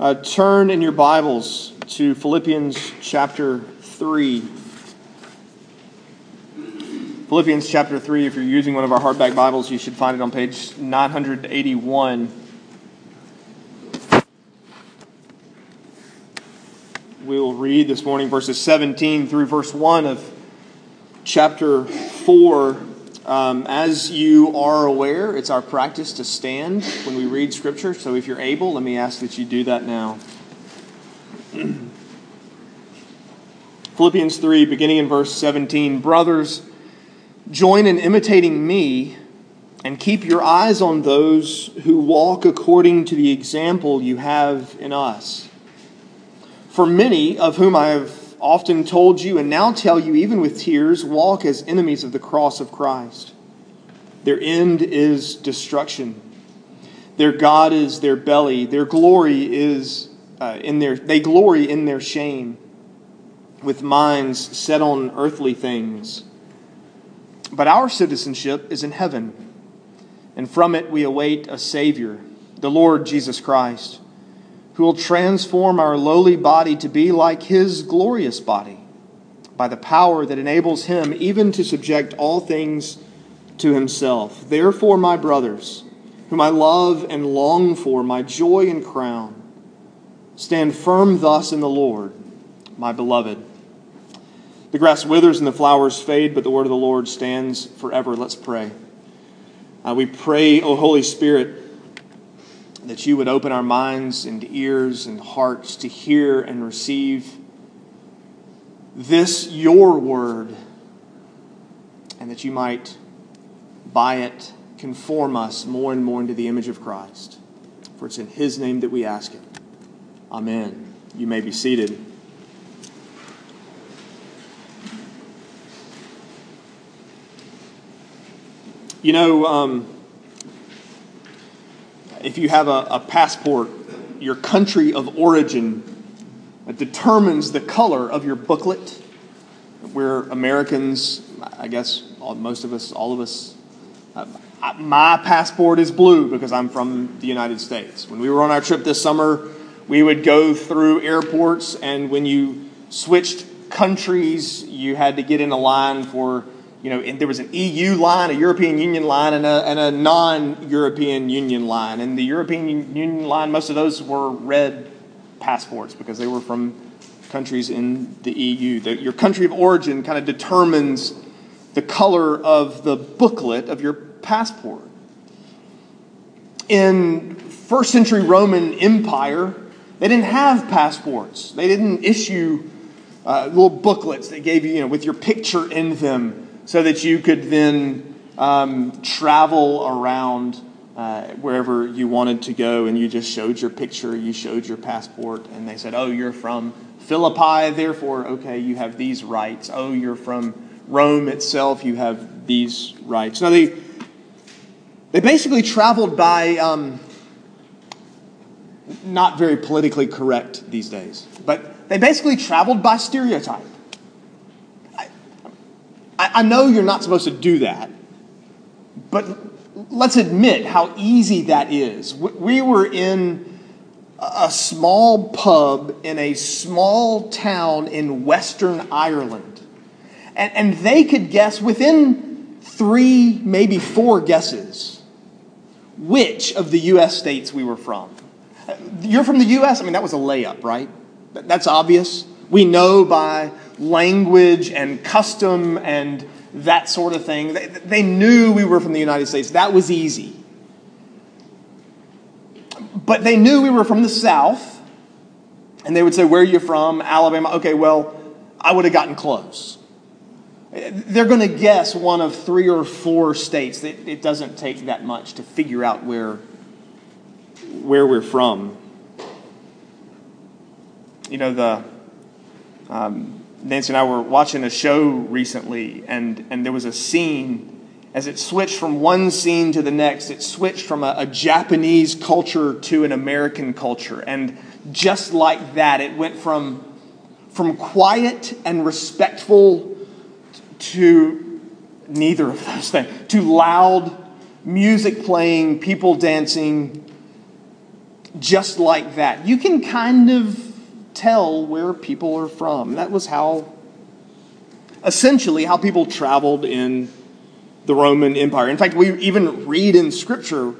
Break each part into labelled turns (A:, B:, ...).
A: Uh, turn in your Bibles to Philippians chapter 3. Philippians chapter 3, if you're using one of our hardback Bibles, you should find it on page 981. We will read this morning verses 17 through verse 1 of chapter 4. Um, as you are aware, it's our practice to stand when we read Scripture. So if you're able, let me ask that you do that now. Philippians 3, beginning in verse 17. Brothers, join in imitating me and keep your eyes on those who walk according to the example you have in us. For many of whom I have often told you and now tell you, even with tears, walk as enemies of the cross of Christ. Their end is destruction. Their God is their belly. Their glory is uh, in their, they glory in their shame, with minds set on earthly things. But our citizenship is in heaven, and from it we await a Savior, the Lord Jesus Christ who will transform our lowly body to be like his glorious body by the power that enables him even to subject all things to himself. Therefore, my brothers, whom I love and long for, my joy and crown, stand firm thus in the Lord, my beloved. The grass withers and the flowers fade, but the word of the Lord stands forever. Let's pray. Uh, we pray, O Holy Spirit, that you would open our minds and ears and hearts to hear and receive this, your word, and that you might, by it, conform us more and more into the image of Christ. For it's in his name that we ask it. Amen. You may be seated. You know, um, if you have a, a passport, your country of origin determines the color of your booklet. We're Americans, I guess all, most of us, all of us. Uh, my passport is blue because I'm from the United States. When we were on our trip this summer, we would go through airports, and when you switched countries, you had to get in a line for you know, there was an EU line, a European Union line, and a, and a non European Union line. And the European Union line, most of those were red passports because they were from countries in the EU. The, your country of origin kind of determines the color of the booklet of your passport. In first century Roman Empire, they didn't have passports. They didn't issue uh, little booklets that gave you, you know, with your picture in them so that you could then um, travel around uh, wherever you wanted to go and you just showed your picture, you showed your passport, and they said, Oh, you're from Philippi, therefore, okay, you have these rights. Oh, you're from Rome itself, you have these rights. Now, they, they basically traveled by, um, not very politically correct these days, but they basically traveled by stereotype. I, know you're not supposed to do that, but let's admit how easy that is. We were in a small pub in a small town in Western Ireland, and, and they could guess within three, maybe four guesses, which of the U.S. states we were from. You're from the U.S.? I mean, that was a layup, right? That's obvious. We know by language and custom and that sort of thing. They, knew we were from the United States. That was easy. But they knew we were from the South, and they would say, Where are you from? Alabama. Okay, well, I would have gotten close. They're going to guess one of three or four states. It doesn't take that much to figure out where, where we're from. You know, the um, Nancy and I were watching a show recently, and, and there was a scene. As it switched from one scene to the next, it switched from a, a Japanese culture to an American culture. And just like that, it went from, from quiet and respectful to neither of those things, to loud music playing, people dancing. just like that. You can kind of tell where people are from. That was how, essentially, how people traveled in the Roman Empire. In fact, we even read in Scripture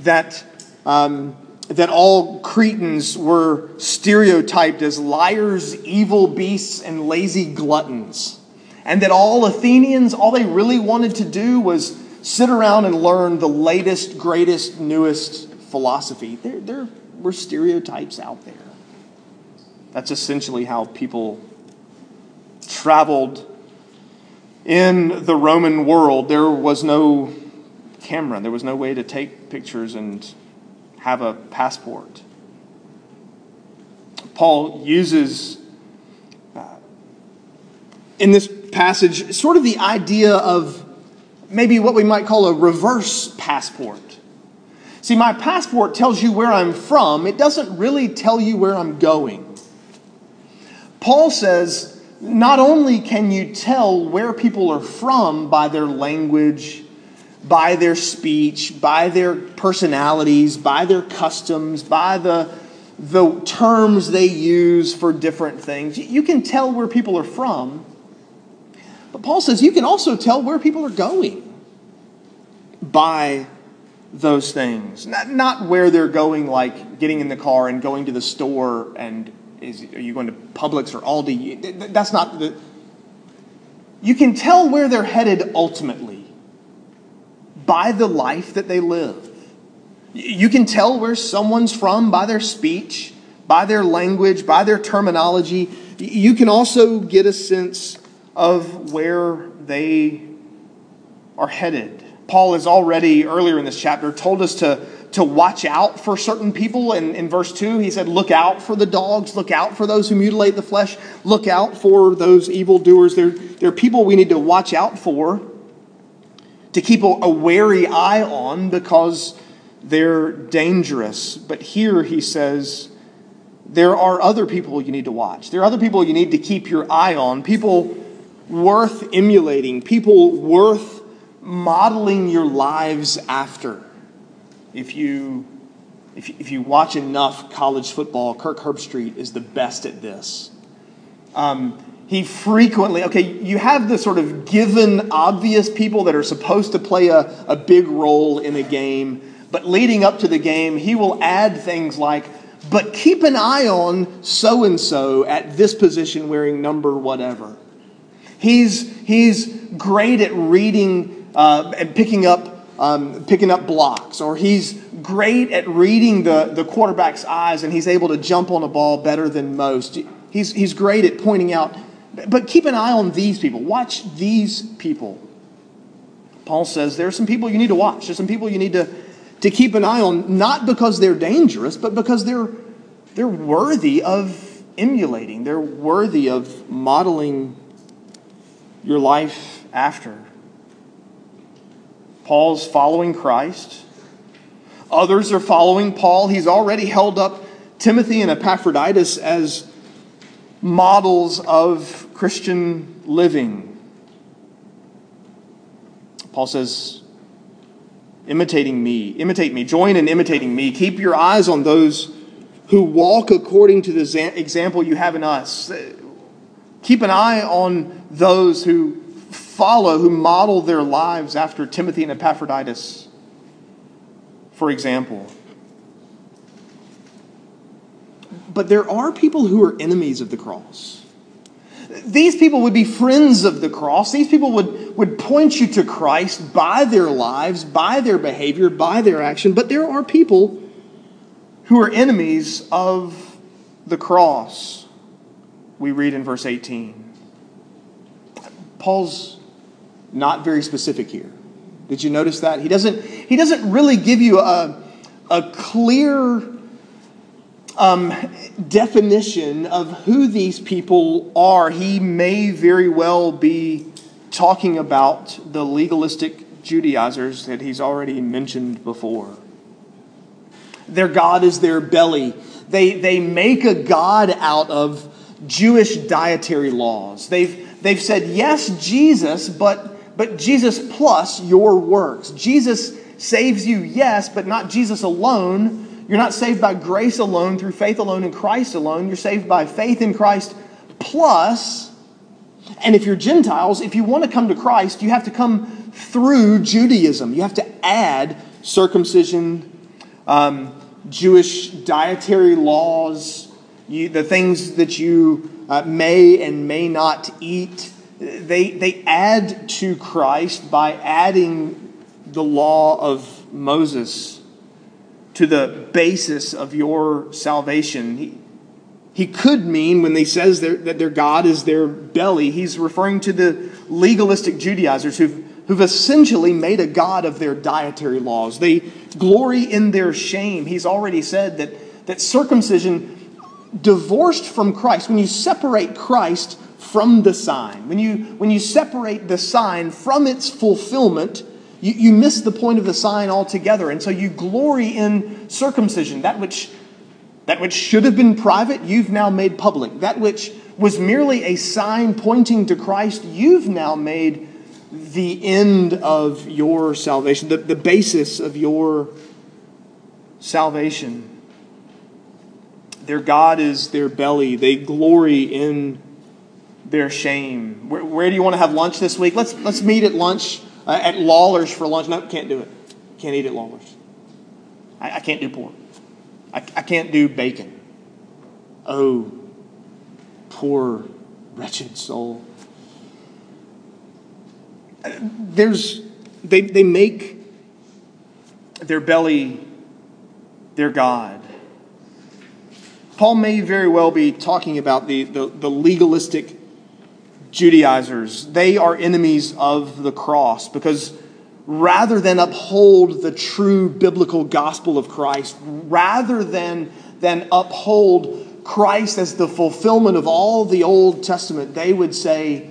A: that. Um, that all Cretans were stereotyped as liars, evil beasts, and lazy gluttons. And that all Athenians, all they really wanted to do was sit around and learn the latest, greatest, newest philosophy. There, there were stereotypes out there. That's essentially how people traveled in the Roman world. There was no camera, there was no way to take pictures and have a passport. Paul uses uh, in this passage sort of the idea of maybe what we might call a reverse passport. See, my passport tells you where I'm from, it doesn't really tell you where I'm going. Paul says not only can you tell where people are from by their language, by their speech, by their personalities, by their customs, by the, the terms they use for different things, you can tell where people are from. But Paul says you can also tell where people are going by those things. Not, not where they're going, like getting in the car and going to the store and is, are you going to Publix or Aldi? That's not the. You can tell where they're headed ultimately by the life that they live. You can tell where someone's from by their speech, by their language, by their terminology. You can also get a sense of where they are headed. Paul has already, earlier in this chapter, told us to, to watch out for certain people. In, in verse 2, he said, Look out for the dogs, look out for those who mutilate the flesh, look out for those evildoers. They're, they're people we need to watch out for, to keep a, a wary eye on because they're dangerous. But here he says, there are other people you need to watch. There are other people you need to keep your eye on, people worth emulating, people worth modeling your lives after. If you, if if you watch enough college football, Kirk Herbstreit is the best at this. Um, he frequently, okay, you have the sort of given obvious people that are supposed to play a, a big role in a game, but leading up to the game, he will add things like, but keep an eye on so and so at this position wearing number whatever. He's, he's great at reading uh, and picking up um, picking up blocks, or he's great at reading the, the quarterback's eyes and he's able to jump on a ball better than most. He's, he's great at pointing out, but keep an eye on these people. Watch these people. Paul says there are some people you need to watch. There's some people you need to, to keep an eye on, not because they're dangerous, but because they're, they're worthy of emulating, they're worthy of modeling your life after. Paul's following Christ. Others are following Paul. He's already held up Timothy and Epaphroditus as models of Christian living. Paul says, imitating me, imitate me, join in imitating me. Keep your eyes on those who walk according to the example you have in us. Keep an eye on those who follow, who model their lives after Timothy and Epaphroditus, for example. But there are people who are enemies of the cross. These people would be friends of the cross. These people would, would point you to Christ by their lives, by their behavior, by their action. But there are people who are enemies of the cross. We read in verse 18. Paul's not very specific here. Did you notice that? He doesn't, he doesn't really give you a, a clear um, definition of who these people are. He may very well be talking about the legalistic Judaizers that he's already mentioned before. Their God is their belly. They, they make a God out of Jewish dietary laws. They've, they've said, yes, Jesus, but but Jesus plus your works. Jesus saves you, yes, but not Jesus alone. You're not saved by grace alone, through faith alone, in Christ alone. You're saved by faith in Christ plus. and if you're Gentiles, if you want to come to Christ, you have to come through Judaism. You have to add circumcision, um, Jewish dietary laws, you, the things that you uh, may and may not eat. They, they add to Christ by adding the law of Moses to the basis of your salvation. He, he could mean, when he says that their God is their belly, he's referring to the legalistic Judaizers who've, who've essentially made a God of their dietary laws. They glory in their shame. He's already said that, that circumcision, divorced from Christ, when you separate Christ from the sign, when you, when you separate the sign from its fulfillment, you, you miss the point of the sign altogether. And so you glory in circumcision, that which that which should have been private, you've now made public. That which was merely a sign pointing to Christ, you've now made the end of your salvation, the, the basis of your salvation. Their God is their belly. They glory in their shame. Where, where do you want to have lunch this week? Let's, let's meet at lunch, uh, at Lawler's for lunch. No, can't do it. Can't eat at Lawler's. I, I can't do pork. I, I can't do bacon. Oh, poor, wretched soul. There's, they, they make their belly their God. Paul may very well be talking about the, the, the, legalistic Judaizers. They are enemies of the cross because rather than uphold the true biblical gospel of Christ, rather than, than uphold Christ as the fulfillment of all the Old Testament, they would say,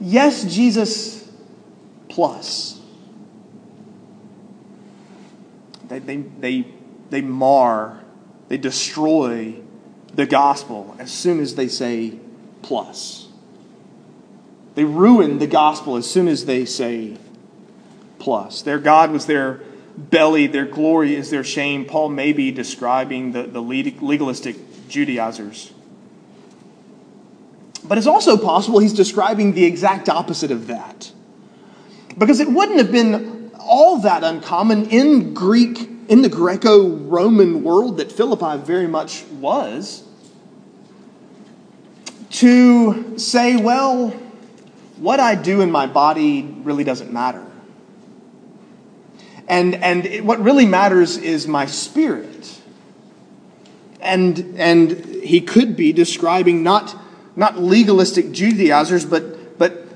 A: yes, Jesus plus. They, they, they, they mar, they destroy the gospel as soon as they say plus. They ruin the gospel as soon as they say plus. Their God was their belly, their glory is their shame. Paul may be describing the, the legalistic Judaizers. But it's also possible he's describing the exact opposite of that. Because it wouldn't have been all that uncommon in Greek, in the Greco Roman world that Philippi very much was, to say, well, what I do in my body really doesn't matter. And, and it, what really matters is my spirit. And, and he could be describing not, not legalistic Judaizers, but, but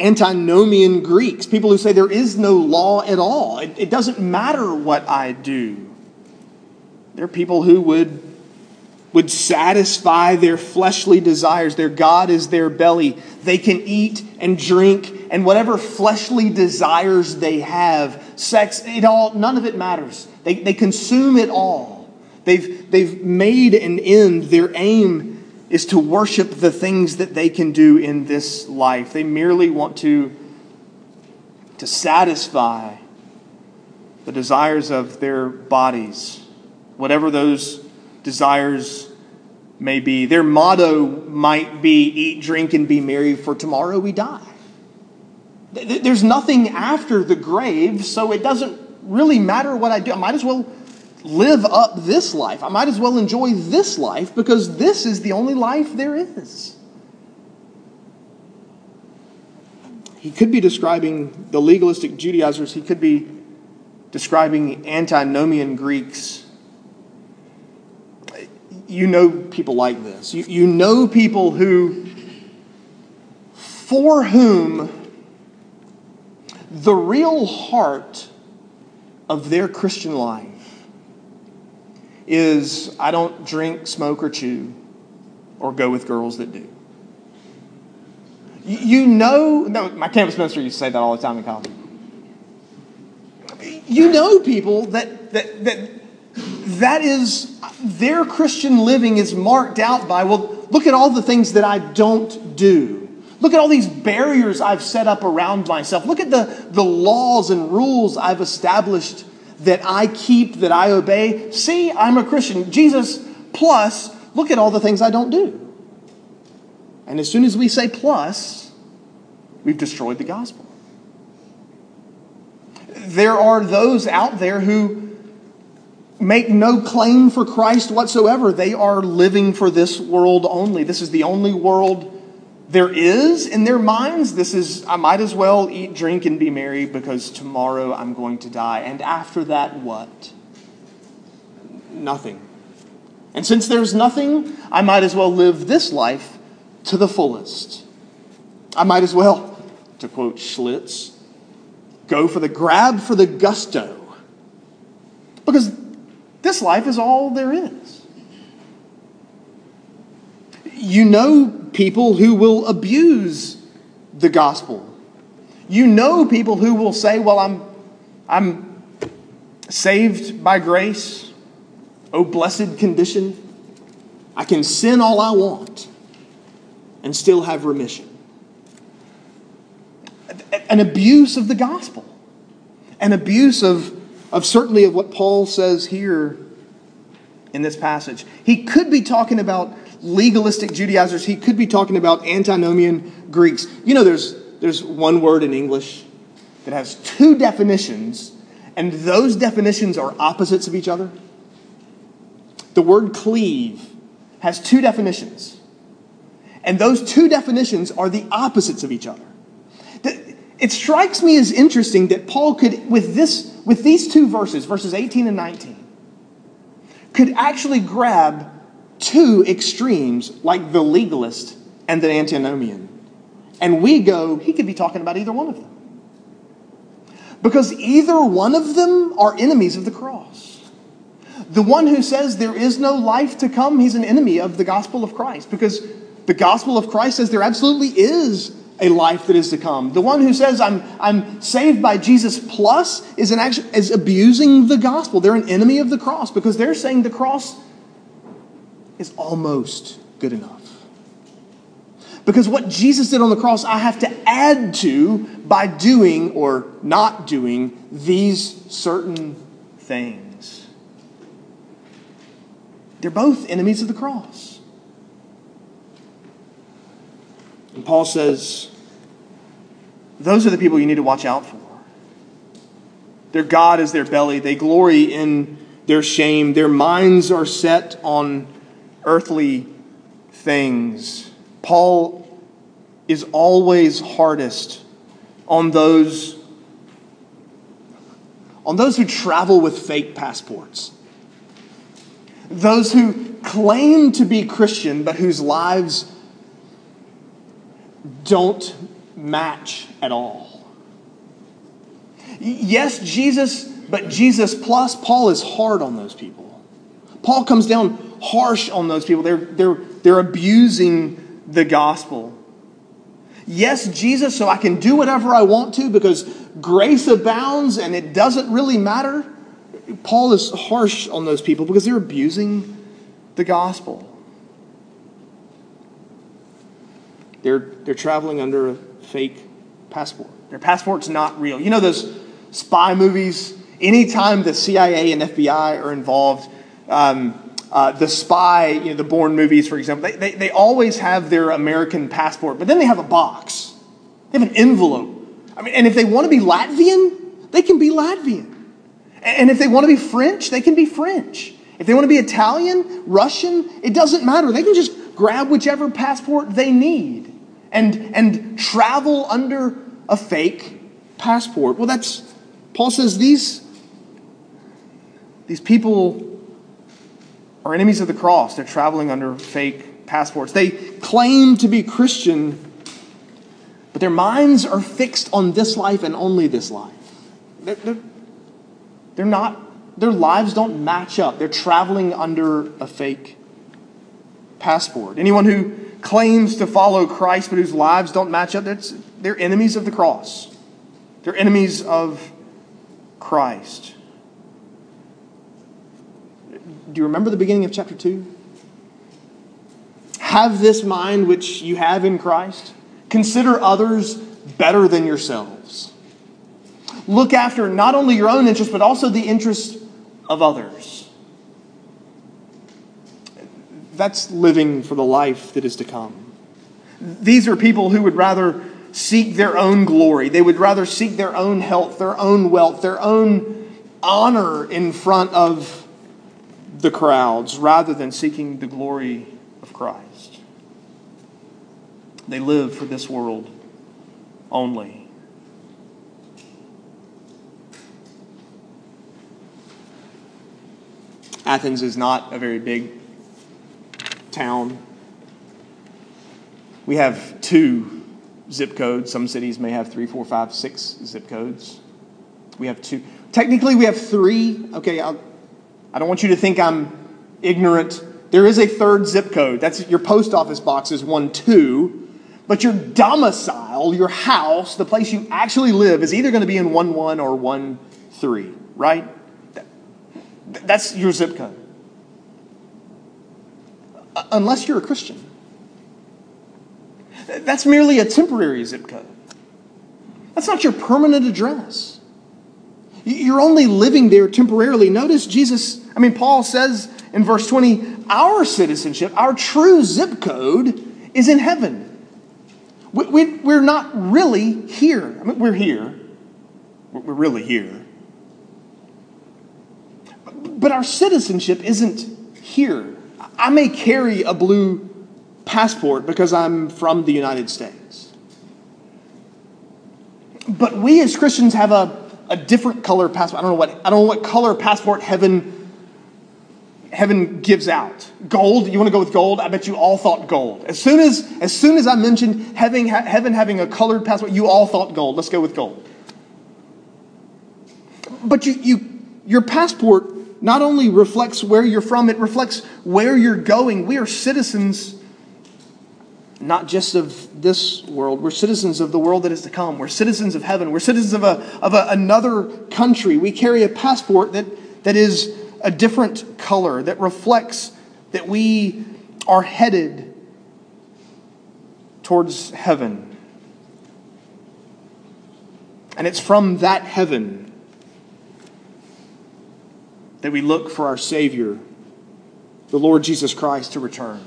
A: antinomian Greeks, people who say there is no law at all. It, it doesn't matter what I do. There are people who would would satisfy their fleshly desires. Their God is their belly. They can eat and drink and whatever fleshly desires they have, sex, it all, none of it matters. They, they consume it all. They've, they've made an end. Their aim is to worship the things that they can do in this life. They merely want to, to satisfy the desires of their bodies, whatever those desires may be. Their motto might be eat, drink, and be merry, for tomorrow we die. There's nothing after the grave, so it doesn't really matter what I do. I might as well live up this life. I might as well enjoy this life because this is the only life there is. He could be describing the legalistic Judaizers, he could be describing antinomian Greeks you know people like this. You, you know people who, for whom the real heart of their Christian life is I don't drink, smoke, or chew, or go with girls that do. You know, no, my campus minister used to say that all the time in college. You know people that, that, that that is, their Christian living is marked out by, well, look at all the things that I don't do. Look at all these barriers I've set up around myself. Look at the, the laws and rules I've established that I keep, that I obey. See, I'm a Christian. Jesus plus, look at all the things I don't do. And as soon as we say plus, we've destroyed the gospel. There are those out there who make no claim for Christ whatsoever. They are living for this world only. This is the only world there is in their minds. This is, I might as well eat, drink, and be merry because tomorrow I'm going to die. And after that, what? Nothing. And since there's nothing, I might as well live this life to the fullest. I might as well, to quote Schlitz, go for the grab for the gusto. Because this life is all there is. You know people who will abuse the gospel. You know people who will say, Well, I'm, I'm saved by grace. Oh, blessed condition. I can sin all I want and still have remission. An abuse of the gospel, an abuse of, of certainly of what Paul says here in this passage. He could be talking about legalistic Judaizers, he could be talking about antinomian Greeks. You know, there's, there's one word in English that has two definitions, and those definitions are opposites of each other. The word cleave has two definitions. And those two definitions are the opposites of each other. It strikes me as interesting that Paul could, with, this, with these two verses, verses 18 and 19, could actually grab two extremes like the legalist and the antinomian. And we go, he could be talking about either one of them. Because either one of them are enemies of the cross. The one who says there is no life to come, he's an enemy of the gospel of Christ. Because the gospel of Christ says there absolutely is a life that is to come. The one who says I'm, I'm saved by Jesus plus is, an is abusing the gospel. They're an enemy of the cross because they're saying the cross is almost good enough. Because what Jesus did on the cross, I have to add to by doing or not doing these certain things. They're both enemies of the cross. And Paul says, those are the people you need to watch out for. Their God is their belly. They glory in their shame. Their minds are set on earthly things. Paul is always hardest on those on those who travel with fake passports. Those who claim to be Christian but whose lives don't match at all. Yes, Jesus, but Jesus plus, Paul is hard on those people. Paul comes down harsh on those people. They're, they're, they're abusing the gospel. Yes, Jesus, so I can do whatever I want to because grace abounds and it doesn't really matter. Paul is harsh on those people because they're abusing the gospel. They're, they're traveling under a fake passport. Their passport's not real. You know those spy movies? Anytime the CIA and FBI are involved, um, uh, the spy, you know, the Bourne movies, for example, they, they, they always have their American passport, but then they have a box. They have an envelope. I mean, and if they want to be Latvian, they can be Latvian. And if they want to be French, they can be French. If they want to be Italian, Russian, it doesn't matter. They can just grab whichever passport they need and, and travel under a fake passport. Well, that's, Paul says these, these people are enemies of the cross. They're traveling under fake passports. They claim to be Christian, but their minds are fixed on this life and only this life. They're, they're, they're not, their lives don't match up. They're traveling under a fake passport. Anyone who claims to follow Christ but whose lives don't match up, they're enemies of the cross. They're enemies of Christ. Do you remember the beginning of chapter 2? Have this mind which you have in Christ. Consider others better than yourselves. look after not only your own interests, but also the interests of others. That's living for the life that is to come. These are people who would rather seek their own glory. They would rather seek their own health, their own wealth, their own honor in front of the crowds rather than seeking the glory of Christ. They live for this world only. Athens is not a very big town. We have two zip codes. Some cities may have three, four, five, six zip codes. We have two. Technically, we have three. Okay, I'll, I do not want you to think I'm ignorant. There is a third zip code. That's your post office box is one two. But your domicile, your house, the place you actually live, is either going to be in 1 1 or 1 3, right? That's your zip code. Unless you're a Christian. That's merely a temporary zip code. That's not your permanent address. You're only living there temporarily. Notice Jesus, I mean, Paul says in verse 20, our citizenship, our true zip code is in heaven. We, are not really here. I mean, we're here. We're really here. But our citizenship isn't here. I may carry a blue passport because I'm from the United States. But we as Christians have a, a different color passport. I don't know what I don't know what color passport heaven heaven gives out. Gold, you want to go with gold? I bet you all thought gold. As soon as, as, soon as I mentioned having, heaven having a colored passport, you all thought gold. Let's go with gold. But you, you, your passport not only reflects where you're from, it reflects where you're going. We are citizens not just of this world. We're citizens of the world that is to come. We're citizens of heaven. We're citizens of, a, of a, another country. We carry a passport that, that is a different color that reflects that we are headed towards heaven. And it's from that heaven that we look for our Savior, the Lord Jesus Christ, to return.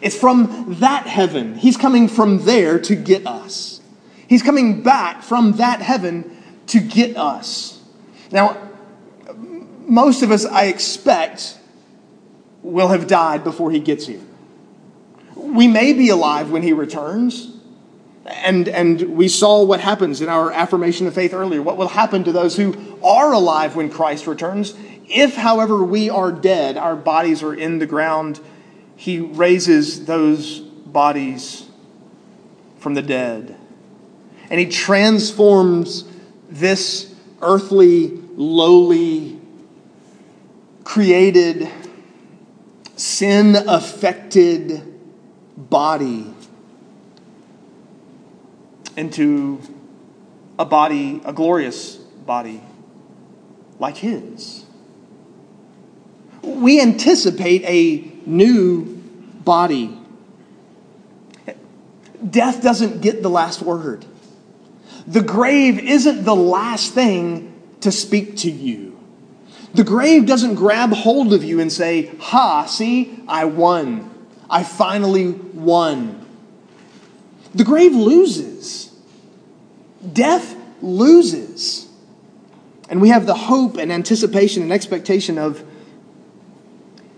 A: It's from that heaven. He's coming from there to get us. He's coming back from that heaven to get us. Now, most of us, I expect, will have died before he gets here. We may be alive when he returns. And, and we saw what happens in our affirmation of faith earlier. What will happen to those who are alive when Christ returns? If, however, we are dead, our bodies are in the ground, he raises those bodies from the dead. And he transforms this earthly, lowly, created, sin affected body into a body, a glorious body like his. We anticipate a new body. Death doesn't get the last word. The grave isn't the last thing to speak to you. The grave doesn't grab hold of you and say, Ha, see, I won. I finally won. The grave loses. Death loses. And we have the hope and anticipation and expectation of,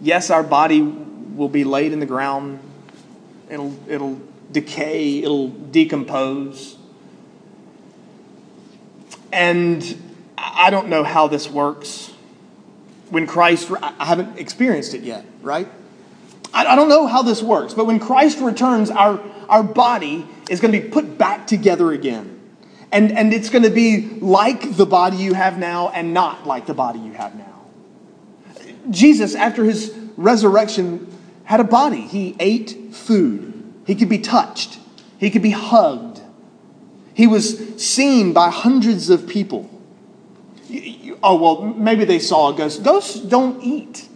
A: yes, our body will be laid in the ground, it'll, it'll decay, it'll decompose. And I don't know how this works when Christ, I haven't experienced it yet, right? I don't know how this works, but when Christ returns, our, our body is going to be put back together again. And, and it's going to be like the body you have now and not like the body you have now. Jesus, after his resurrection, had a body. He ate food, he could be touched, he could be hugged. He was seen by hundreds of people oh, well, maybe they saw a ghost. Ghosts don't eat.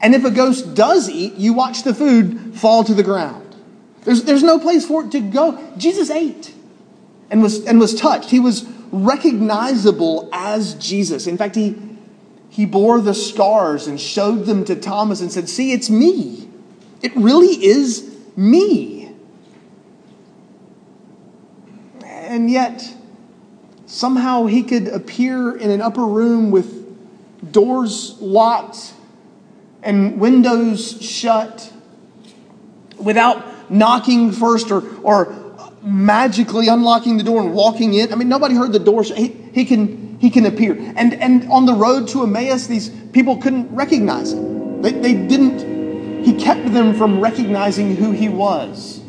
A: And if a ghost does eat, you watch the food fall to the ground. There's, there's no place for it to go. Jesus ate and was, and was touched. He was recognizable as Jesus. In fact, he, he bore the scars and showed them to Thomas and said, See, it's me. It really is me. And yet, somehow he could appear in an upper room with doors locked and windows shut without knocking first or, or magically unlocking the door and walking in. I mean, nobody heard the door. He, he, can, he can appear. And, and on the road to Emmaus, these people couldn't recognize him. They, they didn't, he kept them from recognizing who he was.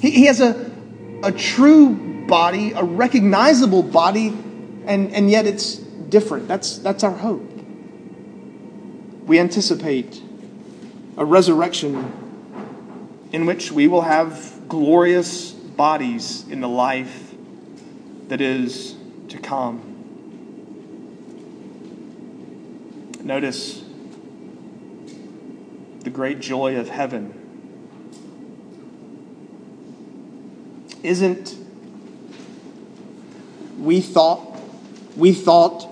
A: He, he has a, a true body, a recognizable body, and, and yet it's different. That's, that's our hope. We anticipate a resurrection in which we will have glorious bodies in the life that is to come. Notice the great joy of heaven. Isn't we thought we thought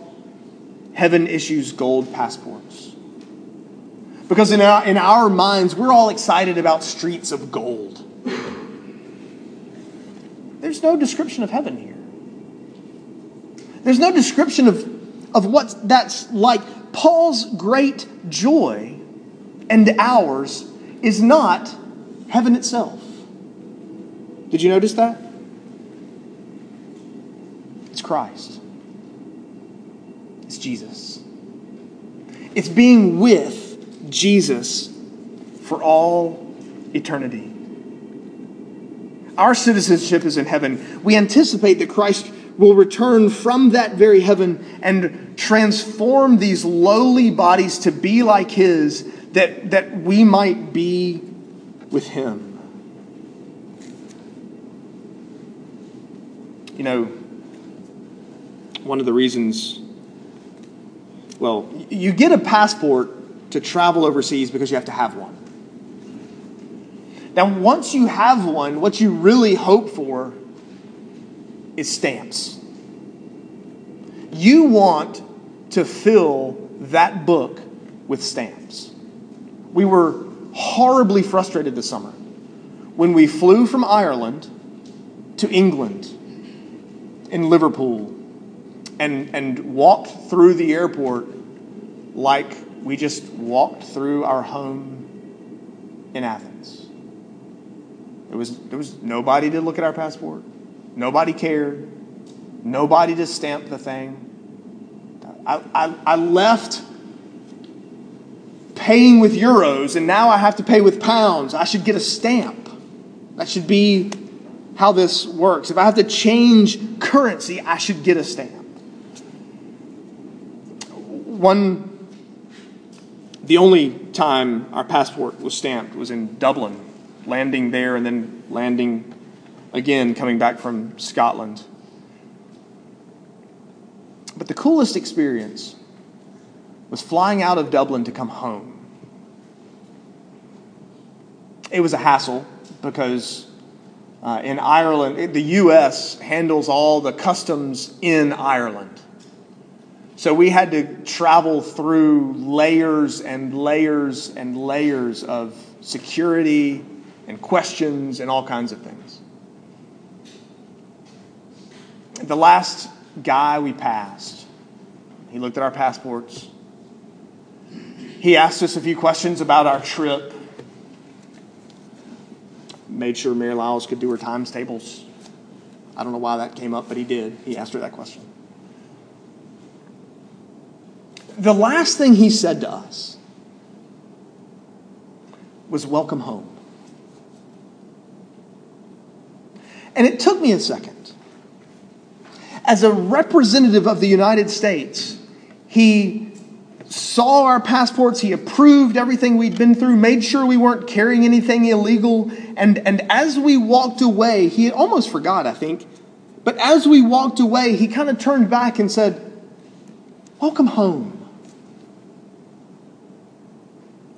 A: heaven issues gold passports. Because in our, in our minds, we're all excited about streets of gold. There's no description of heaven here. There's no description of, of what that's like. Paul's great joy and ours is not heaven itself. Did you notice that? It's Christ. It's Jesus. It's being with Jesus for all eternity. Our citizenship is in heaven. We anticipate that Christ will return from that very heaven and transform these lowly bodies to be like His, that, that we might be with Him. You know, one of the reasons, well, you get a passport to travel overseas because you have to have one. Now, once you have one, what you really hope for is stamps. You want to fill that book with stamps. We were horribly frustrated this summer when we flew from Ireland to England in Liverpool and, and walked through the airport like we just walked through our home in Athens. There was, there was nobody to look at our passport. Nobody cared. Nobody to stamp the thing. I, I, I left paying with euros and now I have to pay with pounds. I should get a stamp. That should be how this works. If I have to change currency, I should get a stamp. One, the only time our passport was stamped was in Dublin landing there and then landing again, coming back from Scotland. But the coolest experience was flying out of Dublin to come home. It was a hassle because uh, in Ireland, the U.S. handles all the customs in Ireland. So we had to travel through layers and layers and layers of security and questions and all kinds of things. The last guy we passed, he looked at our passports. He asked us a few questions about our trip. Made sure Mary Lyles could do her times tables. I don't know why that came up, but he did. He asked her that question. The last thing he said to us was, Welcome home. And it took me a second. As a representative of the United States, he saw our passports, he approved everything we'd been through, made sure we weren't carrying anything illegal. And, and as we walked away, he almost forgot, I think, but as we walked away, he kind of turned back and said, Welcome home.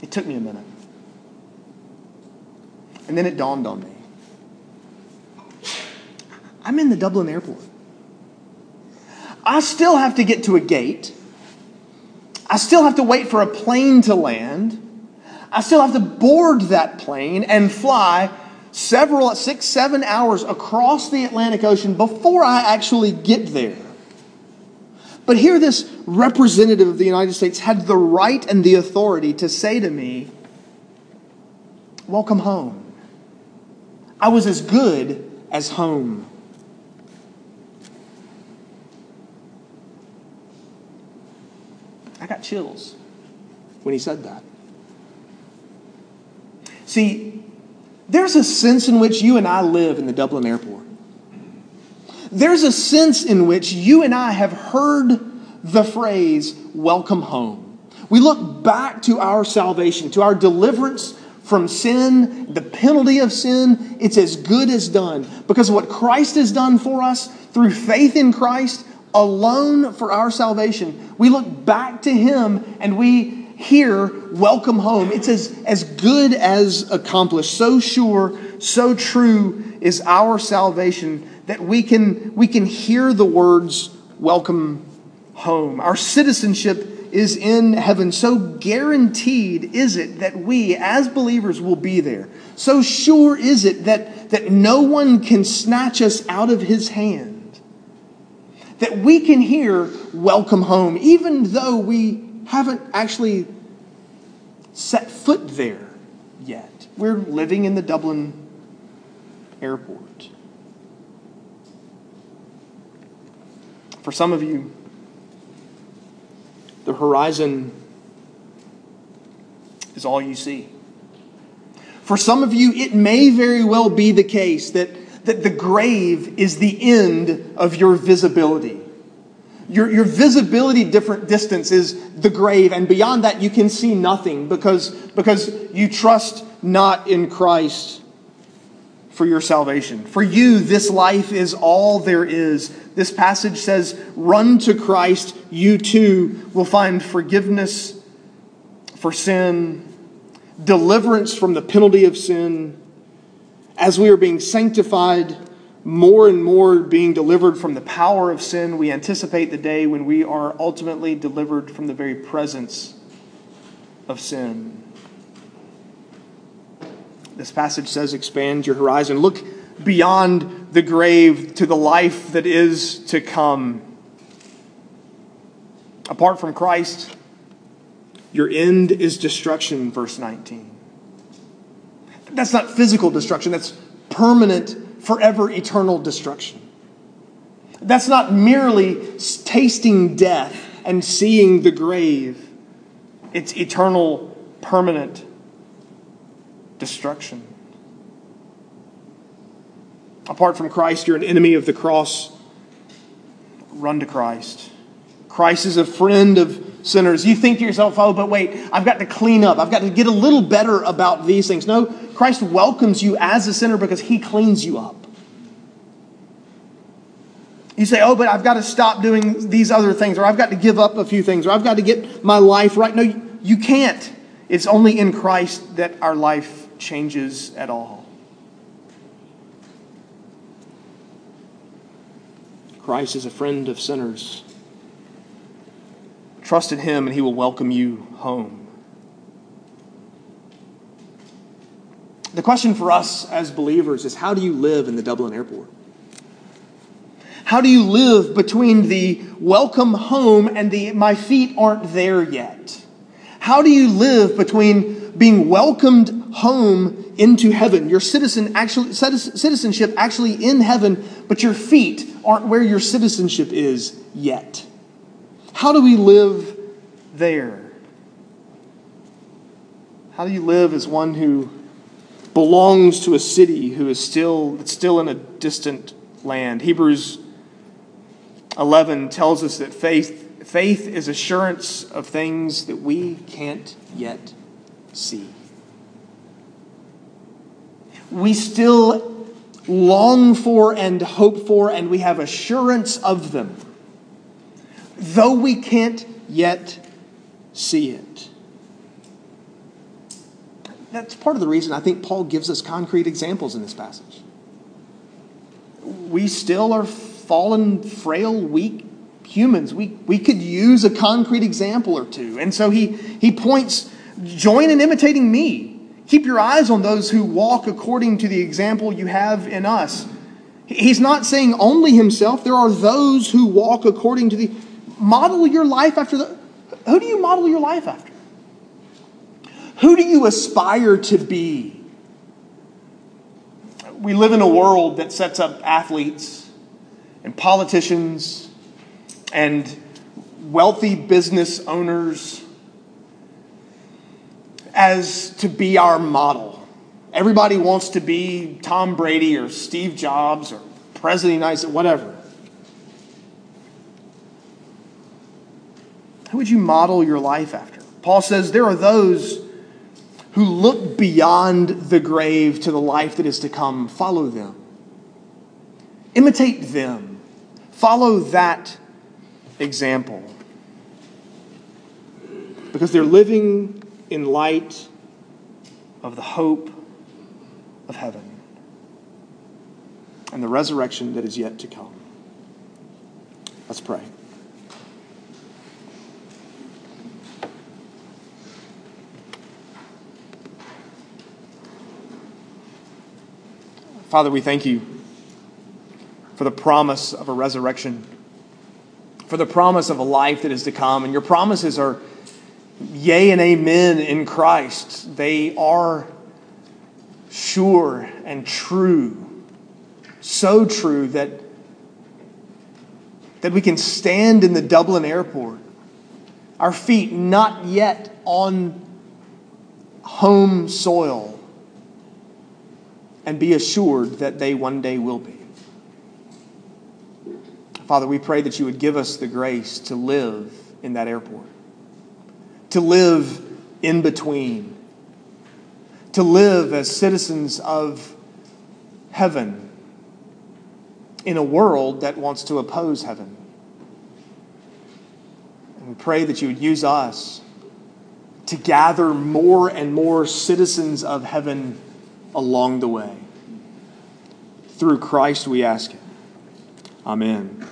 A: It took me a minute. And then it dawned on me. I'm in the Dublin airport. I still have to get to a gate. I still have to wait for a plane to land. I still have to board that plane and fly several, six, seven hours across the Atlantic Ocean before I actually get there. But here, this representative of the United States had the right and the authority to say to me, Welcome home. I was as good as home. I got chills when he said that. See, there's a sense in which you and I live in the Dublin airport. There's a sense in which you and I have heard the phrase, welcome home. We look back to our salvation, to our deliverance from sin, the penalty of sin. It's as good as done because what Christ has done for us through faith in Christ alone for our salvation. We look back to Him and we hear, Welcome home. It's as, as good as accomplished. So sure, so true is our salvation that we can, we can hear the words, Welcome home. Our citizenship is in heaven. So guaranteed is it that we, as believers, will be there. So sure is it that, that no one can snatch us out of his hand that we can hear welcome home, even though we haven't actually set foot there yet. We're living in the Dublin airport. For some of you, the horizon is all you see. For some of you, it may very well be the case that that the grave is the end of your visibility. Your, your visibility different distance is the grave, and beyond that, you can see nothing because, because you trust not in Christ for your salvation. For you, this life is all there is. This passage says, Run to Christ, you too will find forgiveness for sin, deliverance from the penalty of sin as we are being sanctified, more and more being delivered from the power of sin, we anticipate the day when we are ultimately delivered from the very presence of sin. This passage says, expand your horizon. Look beyond the grave to the life that is to come. Apart from Christ, your end is destruction, verse 19. That's not physical destruction, that's permanent, forever, eternal destruction. That's not merely tasting death and seeing the grave, it's eternal, permanent destruction. Apart from Christ, you're an enemy of the cross. Run to Christ. Christ is a friend of sinners. You think to yourself, oh, but wait, I've got to clean up. I've got to get a little better about these things. No, Christ welcomes you as a sinner because he cleans you up. You say, oh, but I've got to stop doing these other things, or I've got to give up a few things, or I've got to get my life right. No, you can't. It's only in Christ that our life changes at all. Christ is a friend of sinners. Trust in Him, and He will welcome you home. The question for us as believers is how do you live in the Dublin airport? How do you live between the welcome home and the my feet aren't there yet? How do you live between being welcomed home into heaven, your citizen actually, citizenship actually in heaven, but your feet aren't where your citizenship is yet? How do we live there? How do you live as one who belongs to a city who is still, still in a distant land? Hebrews 11 tells us that faith, faith is assurance of things that we can't yet see. We still long for and hope for, and we have assurance of them though we can't yet see it. That's part of the reason I think Paul gives us concrete examples in this passage. We still are fallen, frail, weak humans, we, we could use a concrete example or two. And so he, he points, join in imitating me. Keep your eyes on those who walk according to the example you have in us. He's not saying only himself. There are those who walk according to the. Model your life after the. Who do you model your life after? Who do you aspire to be? We live in a world that sets up athletes and politicians and wealthy business owners as to be our model. Everybody wants to be Tom Brady or Steve Jobs or President of the United States, whatever. Who would you model your life after? Paul says there are those who look beyond the grave to the life that is to come. Follow them. Imitate them. Follow that example. Because they're living in light of the hope of heaven and the resurrection that is yet to come. Let's pray. Father, we thank you for the promise of a resurrection, for the promise of a life that is to come. And your promises are yea and amen in Christ. They are sure and true. So true that, that we can stand in the Dublin airport, our feet not yet on home soil, and be assured that they one day will be. Father, we pray that you would give us the grace to live in that airport to live in between, to live as citizens of heaven in a world that wants to oppose heaven. And we pray that you would use us to gather more and more citizens of heaven along the way. Through Christ we ask it. Amen.